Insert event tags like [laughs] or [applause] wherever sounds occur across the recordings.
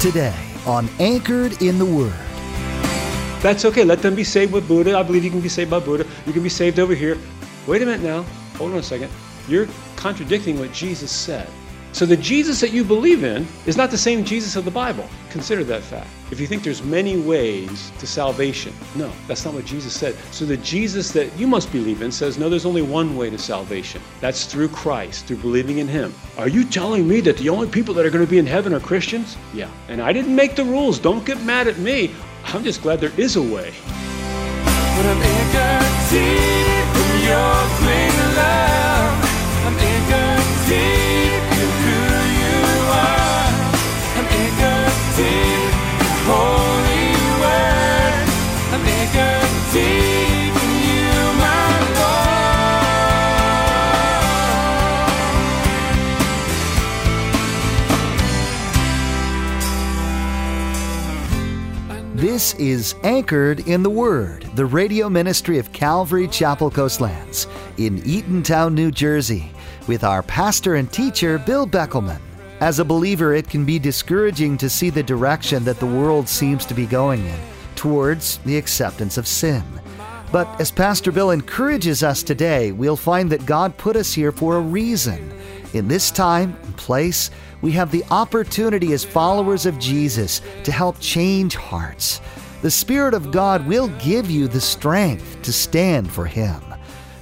Today on Anchored in the Word. That's okay. Let them be saved with Buddha. I believe you can be saved by Buddha. You can be saved over here. Wait a minute now. Hold on a second. You're contradicting what Jesus said. So the Jesus that you believe in is not the same Jesus of the Bible. Consider that fact. If you think there's many ways to salvation, no, that's not what Jesus said. So the Jesus that you must believe in says, no, there's only one way to salvation. That's through Christ, through believing in Him. Are you telling me that the only people that are going to be in heaven are Christians? Yeah. And I didn't make the rules. Don't get mad at me. I'm just glad there is a way. This is Anchored in the Word, the radio ministry of Calvary Chapel Coastlands in Eatontown, New Jersey, with our pastor and teacher, Bill Beckelman. As a believer, it can be discouraging to see the direction that the world seems to be going in towards the acceptance of sin. But as Pastor Bill encourages us today, we'll find that God put us here for a reason. In this time and place, we have the opportunity as followers of Jesus to help change hearts. The Spirit of God will give you the strength to stand for Him.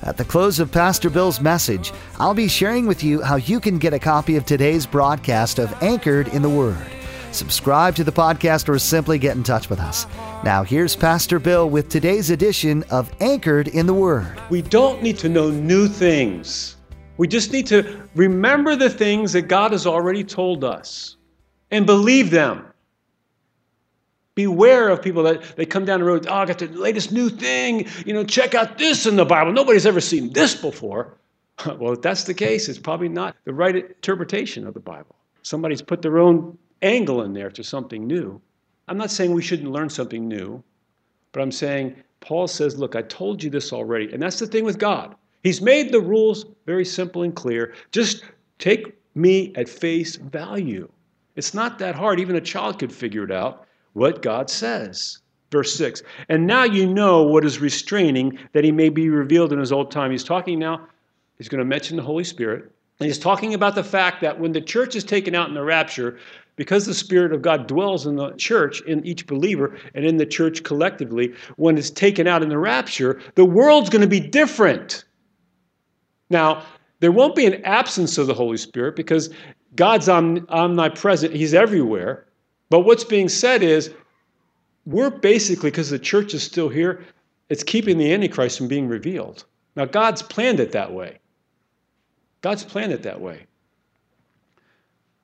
At the close of Pastor Bill's message, I'll be sharing with you how you can get a copy of today's broadcast of Anchored in the Word. Subscribe to the podcast or simply get in touch with us. Now, here's Pastor Bill with today's edition of Anchored in the Word. We don't need to know new things. We just need to remember the things that God has already told us and believe them. Beware of people that they come down the road, oh, I got the latest new thing, you know, check out this in the Bible. Nobody's ever seen this before. [laughs] well, if that's the case, it's probably not the right interpretation of the Bible. Somebody's put their own angle in there to something new. I'm not saying we shouldn't learn something new, but I'm saying Paul says, look, I told you this already. And that's the thing with God. He's made the rules very simple and clear. Just take me at face value. It's not that hard. Even a child could figure it out what God says. Verse 6 And now you know what is restraining that he may be revealed in his old time. He's talking now, he's going to mention the Holy Spirit. And he's talking about the fact that when the church is taken out in the rapture, because the Spirit of God dwells in the church, in each believer, and in the church collectively, when it's taken out in the rapture, the world's going to be different. Now, there won't be an absence of the Holy Spirit because God's omnipresent, He's everywhere. But what's being said is we're basically, because the church is still here, it's keeping the Antichrist from being revealed. Now, God's planned it that way. God's planned it that way.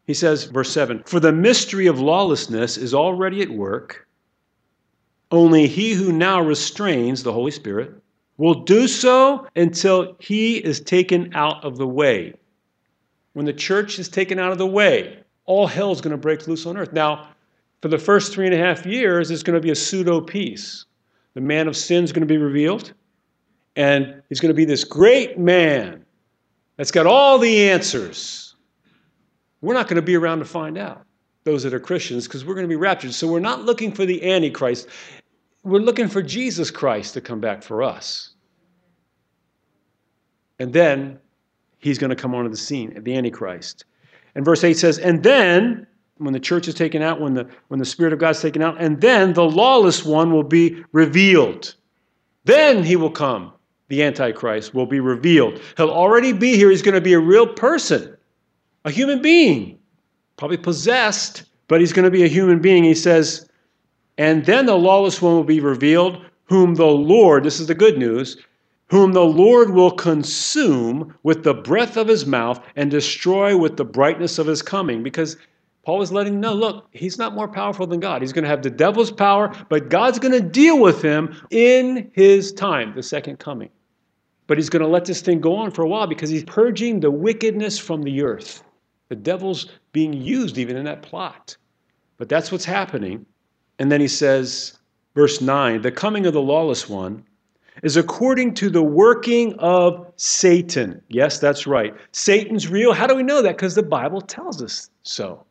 He says, verse 7 For the mystery of lawlessness is already at work. Only he who now restrains the Holy Spirit will do so until he is taken out of the way. When the church is taken out of the way, all hell is going to break loose on earth. Now, for the first three and a half years, it's going to be a pseudo peace. The man of sin is going to be revealed, and he's going to be this great man that's got all the answers. We're not going to be around to find out, those that are Christians, because we're going to be raptured. So we're not looking for the Antichrist. We're looking for Jesus Christ to come back for us. And then he's going to come onto the scene, the Antichrist. And verse 8 says, And then, when the church is taken out, when the, when the Spirit of God is taken out, and then the lawless one will be revealed. Then he will come. The Antichrist will be revealed. He'll already be here. He's going to be a real person, a human being, probably possessed, but he's going to be a human being. He says, and then the lawless one will be revealed, whom the Lord, this is the good news, whom the Lord will consume with the breath of his mouth and destroy with the brightness of his coming. Because Paul is letting know look, he's not more powerful than God. He's going to have the devil's power, but God's going to deal with him in his time, the second coming. But he's going to let this thing go on for a while because he's purging the wickedness from the earth. The devil's being used even in that plot. But that's what's happening. And then he says, verse 9, the coming of the lawless one is according to the working of Satan. Yes, that's right. Satan's real. How do we know that? Because the Bible tells us so.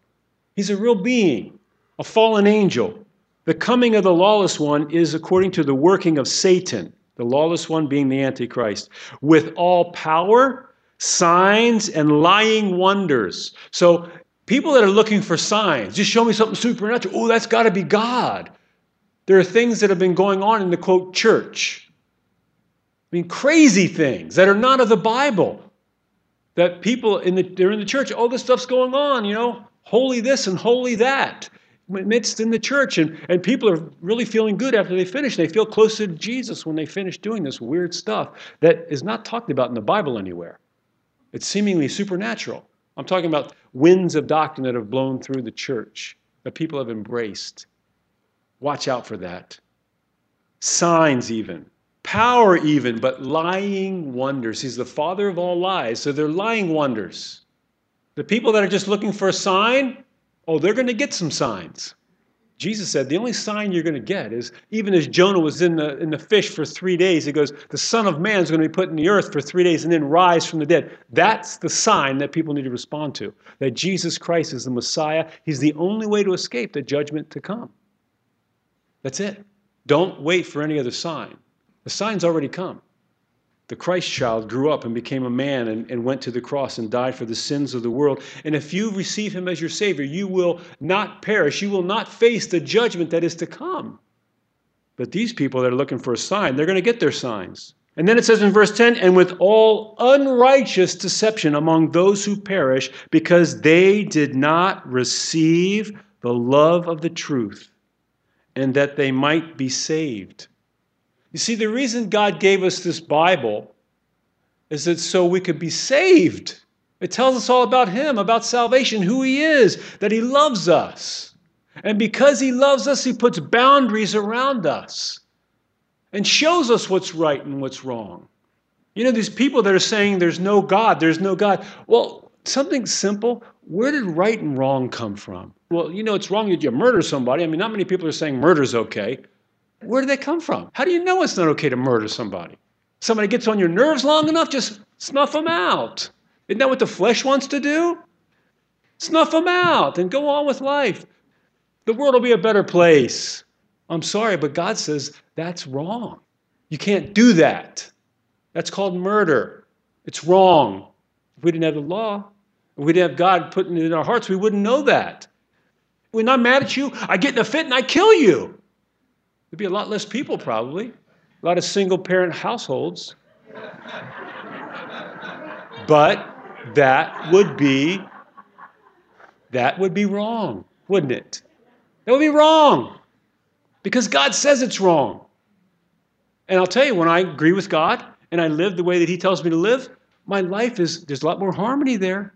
He's a real being, a fallen angel. The coming of the lawless one is according to the working of Satan, the lawless one being the Antichrist, with all power, signs, and lying wonders. So, people that are looking for signs, just show me something supernatural. Oh, that's got to be God. There are things that have been going on in the quote church. I mean, crazy things that are not of the Bible. That people in the they're in the church, all this stuff's going on, you know, holy this and holy that midst in the church. And, and people are really feeling good after they finish. They feel closer to Jesus when they finish doing this weird stuff that is not talked about in the Bible anywhere. It's seemingly supernatural. I'm talking about winds of doctrine that have blown through the church that people have embraced. Watch out for that. Signs, even. Power, even, but lying wonders. He's the father of all lies, so they're lying wonders. The people that are just looking for a sign, Oh, they're going to get some signs. Jesus said the only sign you're going to get is even as Jonah was in the, in the fish for three days, he goes, The Son of Man is going to be put in the earth for three days and then rise from the dead. That's the sign that people need to respond to that Jesus Christ is the Messiah. He's the only way to escape the judgment to come. That's it. Don't wait for any other sign. The sign's already come the Christ child grew up and became a man and, and, went to the cross and died for the sins of the world. And if you receive him as your Savior, you will not perish. You will not face the judgment that is to come. But these people that are looking for a sign, they're going to get their signs. And then it says in verse 10 and with all unrighteous deception among those who perish, because they did not receive the love of the truth, and that they might be saved. You see, the reason God gave us this Bible is that so we could be saved. It tells us all about Him, about salvation, who He is, that He loves us. And because He loves us, He puts boundaries around us and shows us what's right and what's wrong. You know, these people that are saying there's no God, there's no God. Well, something simple. Where did right and wrong come from? Well, you know, it's wrong that you murder somebody. I mean, not many people are saying murder's okay. Where do they come from? How do you know it's not okay to murder somebody? Somebody gets on your nerves long enough, just snuff them out. Isn't that what the flesh wants to do? Snuff them out and go on with life. The world will be a better place. I'm sorry, but God says that's wrong. You can't do that. That's called murder. It's wrong. If we didn't have the law, if we didn't have God putting it in our hearts, we wouldn't know that. We're not mad at you. I get in a fit and I kill you. There'd be a lot less people, probably. A lot of single parent households. but that would be that would be wrong, wouldn't it? That would be wrong. Because God says it's wrong. And I'll tell you, when I agree with God and I live the way that He tells me to live, my life is, there's a lot more harmony there.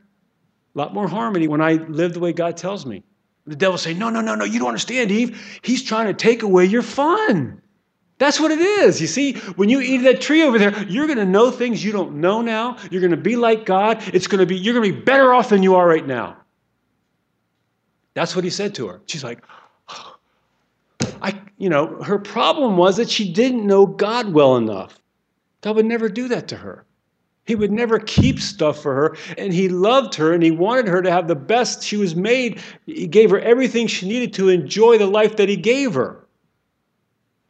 A lot more harmony when I live the way God tells me. The devil say, No, no, no, no, you don't understand, Eve. He's trying to take away your fun. That's what it is. You see, when you eat that tree over there, you're going to know things you don't know now. You're going to be like God. It's going to be you're going to be better off than you are right now. That's what he said to her. She's like, I, you know, her problem was that she didn't know God well enough. God would never do that to her. He would never keep stuff for her, and he loved her and he wanted her to have the best she was made. He gave her everything she needed to enjoy the life that he gave her.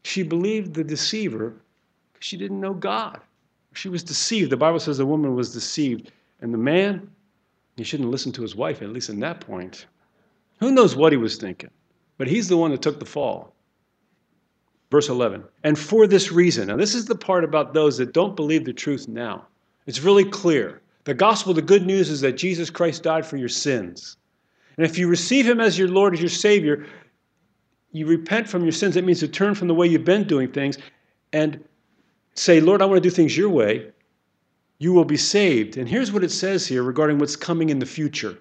She believed the deceiver because she didn't know God. She was deceived. The Bible says the woman was deceived, and the man, he shouldn't listen to his wife, at least in that point. Who knows what he was thinking? But he's the one that took the fall. Verse 11. And for this reason, now this is the part about those that don't believe the truth now. It's really clear. The gospel, the good news is that Jesus Christ died for your sins. And if you receive him as your Lord, as your Savior, you repent from your sins. That means to turn from the way you've been doing things and say, Lord, I want to do things your way. You will be saved. And here's what it says here regarding what's coming in the future.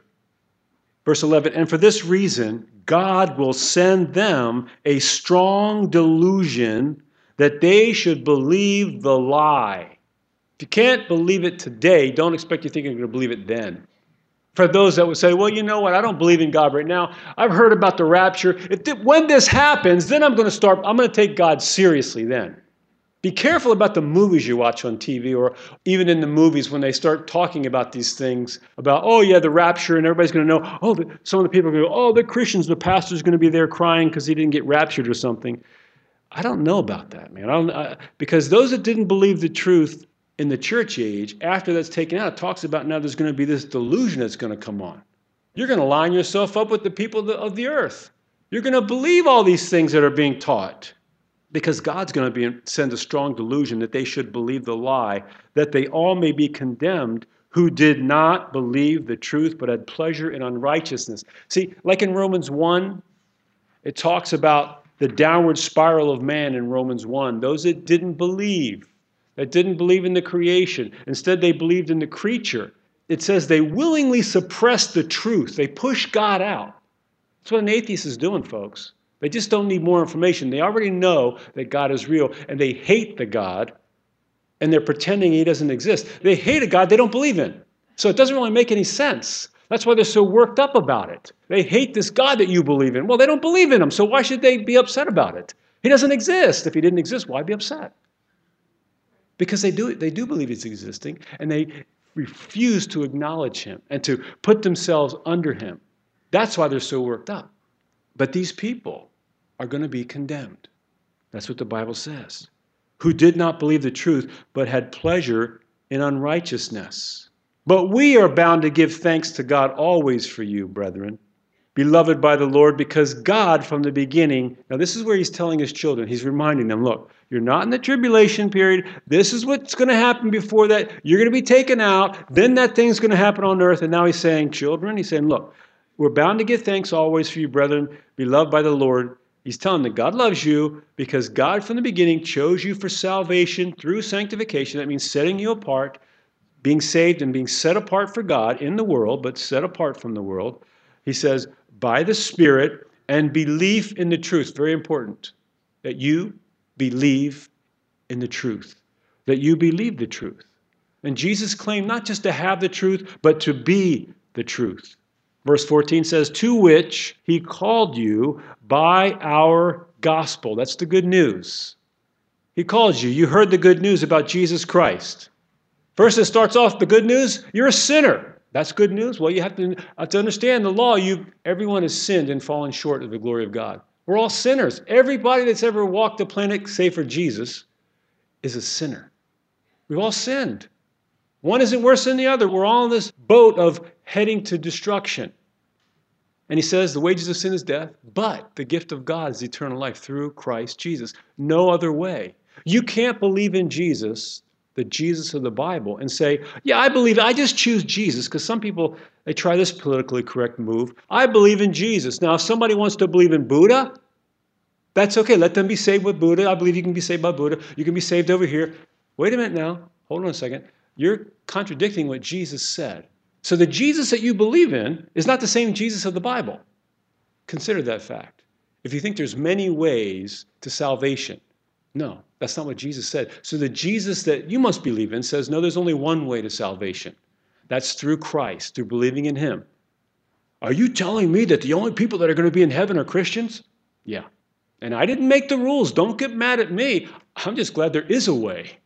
Verse 11, and for this reason, God will send them a strong delusion that they should believe the lie if you can't believe it today, don't expect you think you're going to believe it then. For those that would say, well, you know what, I don't believe in God right now. I've heard about the rapture. If th- when this happens, then I'm going to start, I'm going to take God seriously then. Be careful about the movies you watch on TV or even in the movies when they start talking about these things about, oh, yeah, the rapture, and everybody's going to know, oh, the, some of the people are going to go, oh, the Christians, the pastor's going to be there crying because he didn't get raptured or something. I don't know about that, man. I don't, I, because those that didn't believe the truth in the church age, after that's taken out, it talks about now there's going to be this delusion that's going to come on. You're going to line yourself up with the people of the, earth. You're going to believe all these things that are being taught because God's going to be, send a strong delusion that they should believe the lie, that they all may be condemned who did not believe the truth but had pleasure in unrighteousness. See, like in Romans 1, it talks about the downward spiral of man in Romans 1. Those that didn't believe, that didn't believe in the creation, instead they believed in the creature. It says they willingly suppressed the truth, they pushed God out. That's what an atheist is doing, folks. They just don't need more information. They already know that God is real and they hate the God and they're pretending he doesn't exist. They hate a God they don't believe in. So it doesn't really make any sense. That's why they're so worked up about it. They hate this God that you believe in. Well, they don't believe in him, so why should they be upset about it? He doesn't exist. If he didn't exist, why be upset? Because they do, they do believe he's existing and they refuse to acknowledge him and to put themselves under him. That's why they're so worked up. But these people, are going to be condemned. That's what the Bible says. Who did not believe the truth, but had pleasure in unrighteousness. But we are bound to give thanks to God always for you, brethren, beloved by the Lord, because God from the beginning, now this is where he's telling his children, he's reminding them, look, you're not in the tribulation period. This is what's going to happen before that. You're going to be taken out. Then that thing's going to happen on earth. And now he's saying, children, he's saying, look, we're bound to give thanks always for you, brethren, beloved by the Lord, He's telling that God loves you because God from the beginning chose you for salvation through sanctification. That means setting you apart, being saved and being set apart for God in the world, but set apart from the world. He says, by the Spirit and belief in the truth. Very important that you believe in the truth, that you believe the truth. And Jesus claimed not just to have the truth, but to be the truth. Verse 14 says, To which he called you by our gospel. That's the good news. He calls you. You heard the good news about Jesus Christ. First, it starts off the good news you're a sinner. That's good news. Well, you have to, have to understand the law. You, everyone has sinned and fallen short of the glory of God. We're all sinners. Everybody that's ever walked the planet, save for Jesus, is a sinner. We've all sinned. One isn't worse than the other. We're all in this boat of heading to destruction. And he says, The wages of sin is death, but the gift of God is eternal life through Christ Jesus. No other way. You can't believe in Jesus, the Jesus of the Bible, and say, Yeah, I believe, I just choose Jesus, because some people, they try this politically correct move. I believe in Jesus. Now, if somebody wants to believe in Buddha, that's okay. Let them be saved with Buddha. I believe you can be saved by Buddha. You can be saved over here. Wait a minute now. Hold on a second. You're contradicting what Jesus said. So the Jesus that you believe in is not the same Jesus of the Bible. Consider that fact. If you think there's many ways to salvation, no, that's not what Jesus said. So the Jesus that you must believe in says, no, there's only one way to salvation. That's through Christ, through believing in Him. Are you telling me that the only people that are going to be in heaven are Christians? Yeah. And I didn't make the rules. Don't get mad at me. I'm just glad there is a way.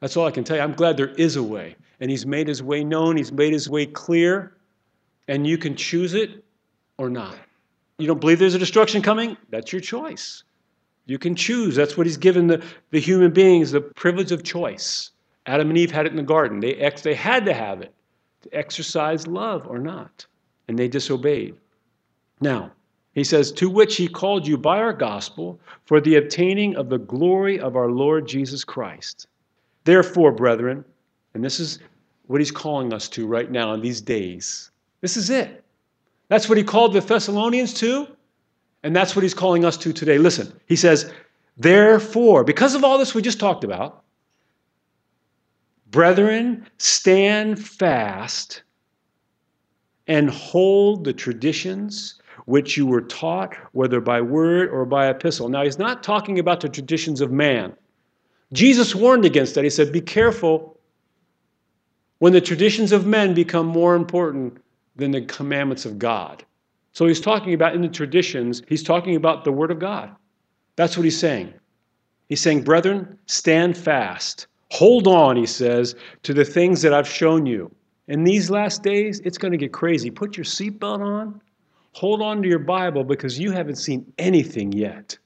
That's all I can tell you. I'm glad there is a way. And He's made His way known, He's made His way clear, and you can choose it or not. You don't believe there's a destruction coming? That's your choice. You can choose. That's what He's given the, the human beings the privilege of choice. Adam and Eve had it in the garden. They, ex- they had to have it to exercise love or not. And they disobeyed. Now, he says, To which he called you by our gospel for the obtaining of the glory of our Lord Jesus Christ. Therefore, brethren, and this is what he's calling us to right now in these days. This is it. That's what he called the Thessalonians to, and that's what he's calling us to today. Listen, he says, Therefore, because of all this we just talked about, brethren, stand fast and hold the traditions which you were taught, whether by word or by epistle. Now, he's not talking about the traditions of man. Jesus warned against that. He said, Be careful when the traditions of men become more important than the commandments of God. So he's talking about in the traditions, he's talking about the Word of God. That's what he's saying. He's saying, Brethren, stand fast. Hold on, he says, to the things that I've shown you. In these last days, it's going to get crazy. Put your seatbelt on. Hold on to your Bible because you haven't seen anything yet.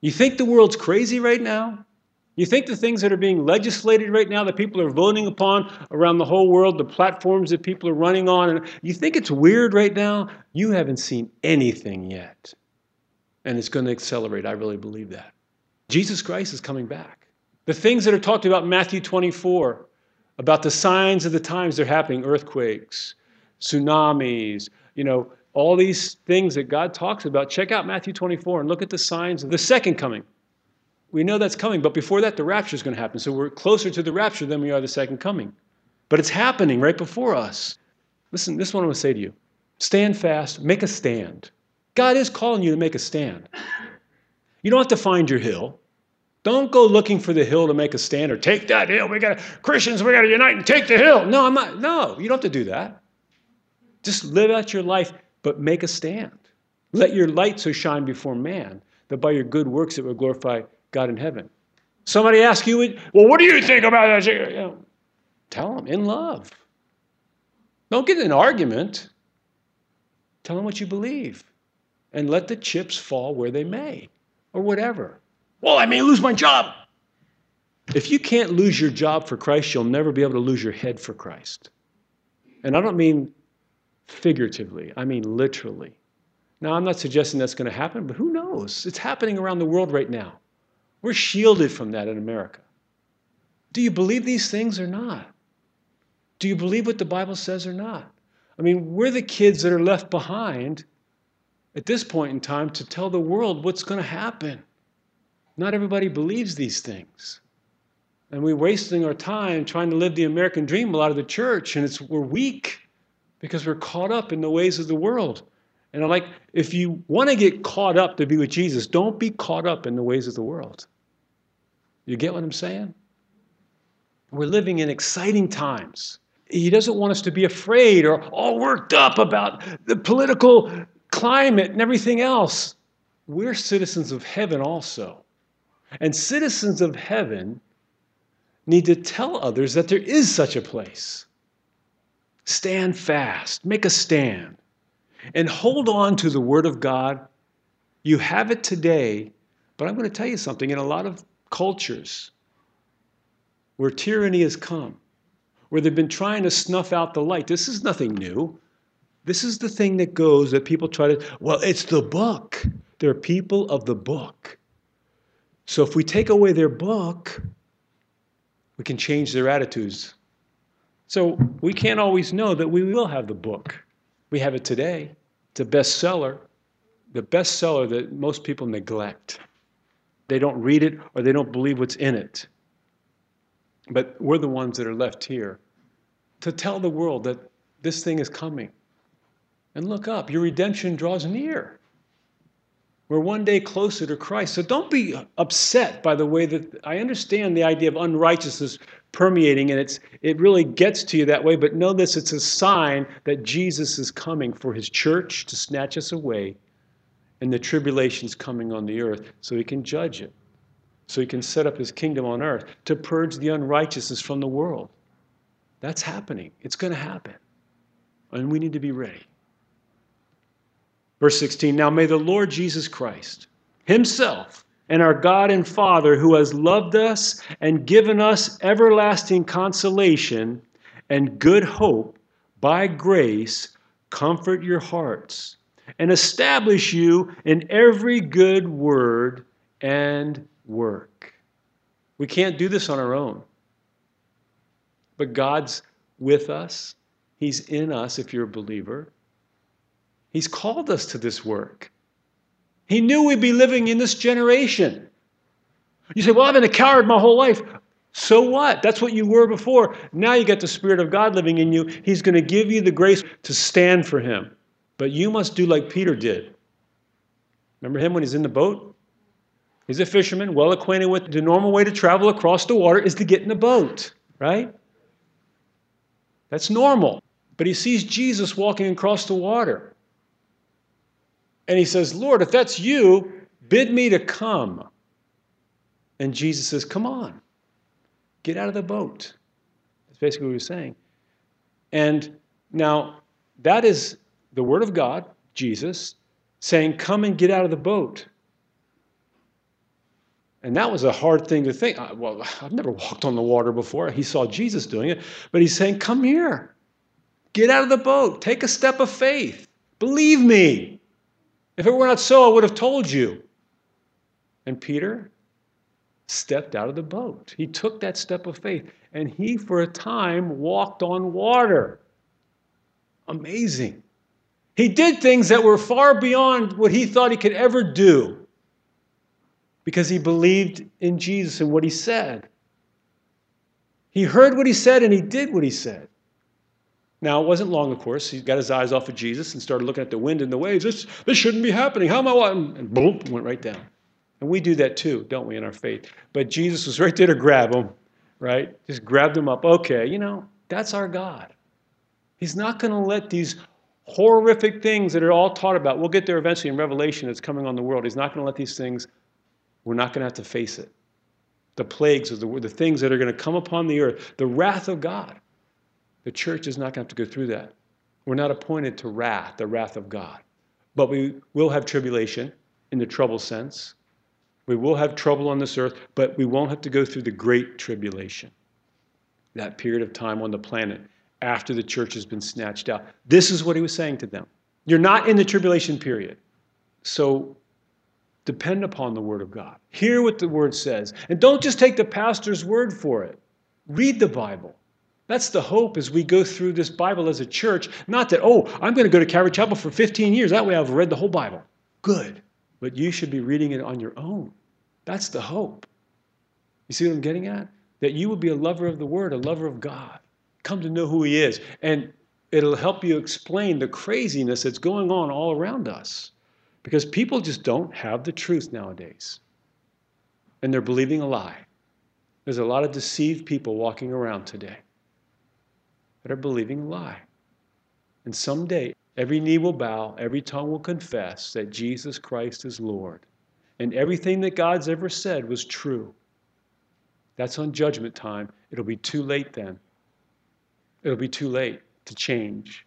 You think the world's crazy right now? You think the things that are being legislated right now, that people are voting upon around the whole world, the platforms that people are running on, and you think it's weird right now? You haven't seen anything yet. And it's going to accelerate. I really believe that. Jesus Christ is coming back. The things that are talked about in Matthew 24, about the signs of the times they're happening earthquakes, tsunamis, you know, all these things that God talks about. Check out Matthew 24 and look at the signs of the second coming. We know that's coming, but before that, the rapture is going to happen. So we're closer to the rapture than we are the second coming. But it's happening right before us. Listen, this is what I'm going to say to you stand fast, make a stand. God is calling you to make a stand. You don't have to find your hill. Don't go looking for the hill to make a stand or take that hill. We got Christians, we got to unite and take the hill. No, I'm not. No, you don't have to do that. Just live out your life, but make a stand. Let your light so shine before man that by your good works it will glorify God in heaven. Somebody asks you, well, what do you think about that? You know, tell them in love. Don't get in an argument. Tell them what you believe and let the chips fall where they may or whatever. Well, I may lose my job. If you can't lose your job for Christ, you'll never be able to lose your head for Christ. And I don't mean figuratively, I mean literally. Now, I'm not suggesting that's going to happen, but who knows? It's happening around the world right now. We're shielded from that in America. Do you believe these things or not? Do you believe what the Bible says or not? I mean, we're the kids that are left behind at this point in time to tell the world what's going to happen. Not everybody believes these things. And we're wasting our time trying to live the American dream a lot of the church, and it's we're weak because we're caught up in the ways of the world. And I'm like, if you want to get caught up to be with Jesus, don't be caught up in the ways of the world. You get what I'm saying? We're living in exciting times. He doesn't want us to be afraid or all worked up about the political climate and everything else. We're citizens of heaven also. And citizens of heaven need to tell others that there is such a place. Stand fast, make a stand, and hold on to the Word of God. You have it today, but I'm going to tell you something. In a lot of cultures where tyranny has come, where they've been trying to snuff out the light, this is nothing new. This is the thing that goes that people try to, well, it's the book. They're people of the book. So if we take away their book, we can change their attitudes. So we can't always know that we will have the book. We have it today. It's a bestseller, the bestseller that most people neglect. They don't read it or they don't believe what's in it. But we're the ones that are left here to tell the world that this thing is coming. And look up, your redemption draws near. We're one day closer to Christ. So don't be upset by the way that I understand the idea of unrighteousness permeating, and it's, it really gets to you that way. But know this it's a sign that Jesus is coming for his church to snatch us away, and the tribulation's coming on the earth so he can judge it, so he can set up his kingdom on earth to purge the unrighteousness from the world. That's happening, it's going to happen. And we need to be ready. Verse 16 Now may the Lord Jesus Christ Himself and our God and Father, who has loved us and given us everlasting consolation and good hope by grace, comfort your hearts and establish you in every good word and work. We can't do this on our own. But God's with us, He's in us if you're a believer. He's called us to this work. He knew we'd be living in this generation. You say, Well, I've been a coward my whole life. So what? That's what you were before. Now you got the Spirit of God living in you. He's going to give you the grace to stand for Him. But you must do like Peter did. Remember him when he's in the boat? He's a fisherman, well acquainted with the normal way to travel across the water is to get in a boat, right? That's normal. But he sees Jesus walking across the water. And he says, Lord, if that's you, bid me to come. And Jesus says, Come on, get out of the boat. That's basically what he was saying. And now, that is the Word of God, Jesus, saying, Come and get out of the boat. And that was a hard thing to think. Well, I've never walked on the water before. He saw Jesus doing it, but he's saying, Come here. Get out of the boat. Take a step of faith. Believe me. If it were not so, I would have told you. And Peter stepped out of the boat. He took that step of faith, and he, for a time, walked on water. Amazing. He did things that were far beyond what he thought he could ever do because he believed in Jesus and what he said. He heard what he said and he did what he said. Now, it wasn't long, of course. He got his eyes off of Jesus and started looking at the wind and the waves. This, this shouldn't be happening. How am I? And boom, went right down. And we do that too, don't we, in our faith? But Jesus was right there to grab him, right? Just grabbed him up. Okay, you know, that's our God. He's not going to let these horrific things that are all taught about, we'll get there eventually in Revelation that's coming on the world. He's not going to let these things we're not going to have to face it. The plagues of the, the things that are going to come upon the earth, the wrath of God. The church is not going to have to go through that. We're not appointed to wrath, the wrath of God. But we will have tribulation in the trouble sense. We will have trouble on this earth, but we won't have to go through the great tribulation, that period of time on the planet after the church has been snatched out. This is what he was saying to them. You're not in the tribulation period. So Depend upon the Word of God. Hear what the Word says. And don't just take the pastor's word for it. Read the Bible. That's the hope as we go through this Bible as a church. Not that, oh, I'm going to go to Calvary Chapel for 15 years. That way I've read the whole Bible. Good. But you should be reading it on your own. That's the hope. You see what I'm getting at? That you will be a lover of the Word, a lover of God. Come to know who He is. And it'll help you explain the craziness that's going on all around us. Because people just don't have the truth nowadays. And they're believing a lie. There's a lot of deceived people walking around today that are believing a lie. And someday, every knee will bow, every tongue will confess that Jesus Christ is Lord. And everything that God's ever said was true. That's on judgment time. It'll be too late then. It'll be too late to change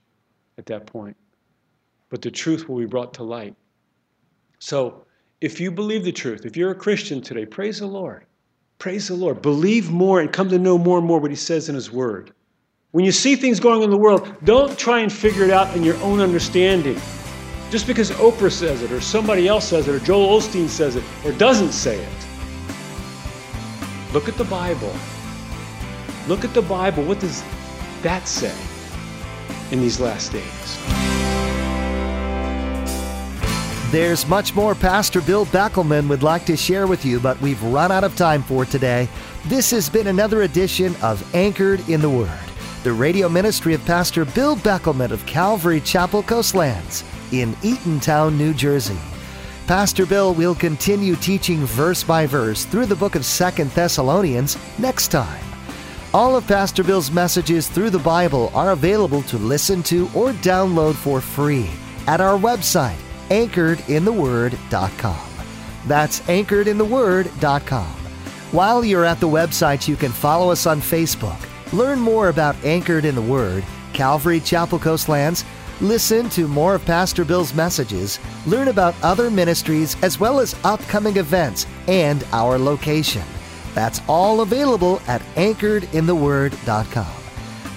at that point. But the truth will be brought to light. So, if you believe the truth, if you're a Christian today, praise the Lord. Praise the Lord. Believe more and come to know more and more what He says in His Word. When you see things going on in the world, don't try and figure it out in your own understanding. Just because Oprah says it, or somebody else says it, or Joel Osteen says it, or doesn't say it. Look at the Bible. Look at the Bible. What does that say in these last days? There's much more Pastor Bill Beckelman would like to share with you, but we've run out of time for today. This has been another edition of Anchored in the Word, the radio ministry of Pastor Bill Beckelman of Calvary Chapel Coastlands in Eatontown, New Jersey. Pastor Bill will continue teaching verse by verse through the book of Second Thessalonians next time. All of Pastor Bill's messages through the Bible are available to listen to or download for free at our website anchoredintheword.com. That's anchoredintheword.com. While you're at the website, you can follow us on Facebook, learn more about Anchored in the Word, Calvary Chapel Coastlands, listen to more of Pastor Bill's messages, learn about other ministries as well as upcoming events and our location. That's all available at anchoredintheword.com.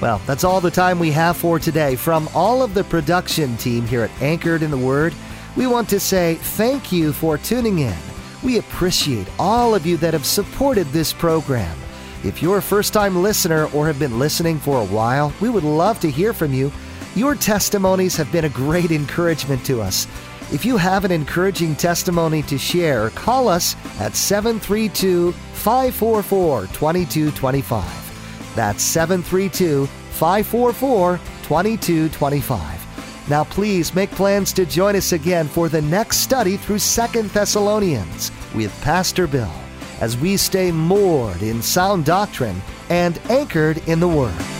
Well, that's all the time we have for today. From all of the production team here at Anchored in the Word, we want to say thank you for tuning in. We appreciate all of you that have supported this program. If you're a first time listener or have been listening for a while, we would love to hear from you. Your testimonies have been a great encouragement to us. If you have an encouraging testimony to share, call us at 732 544 2225. That's 732 544 2225. Now, please make plans to join us again for the next study through Second Thessalonians with Pastor Bill as we stay moored in sound doctrine and anchored in the Word.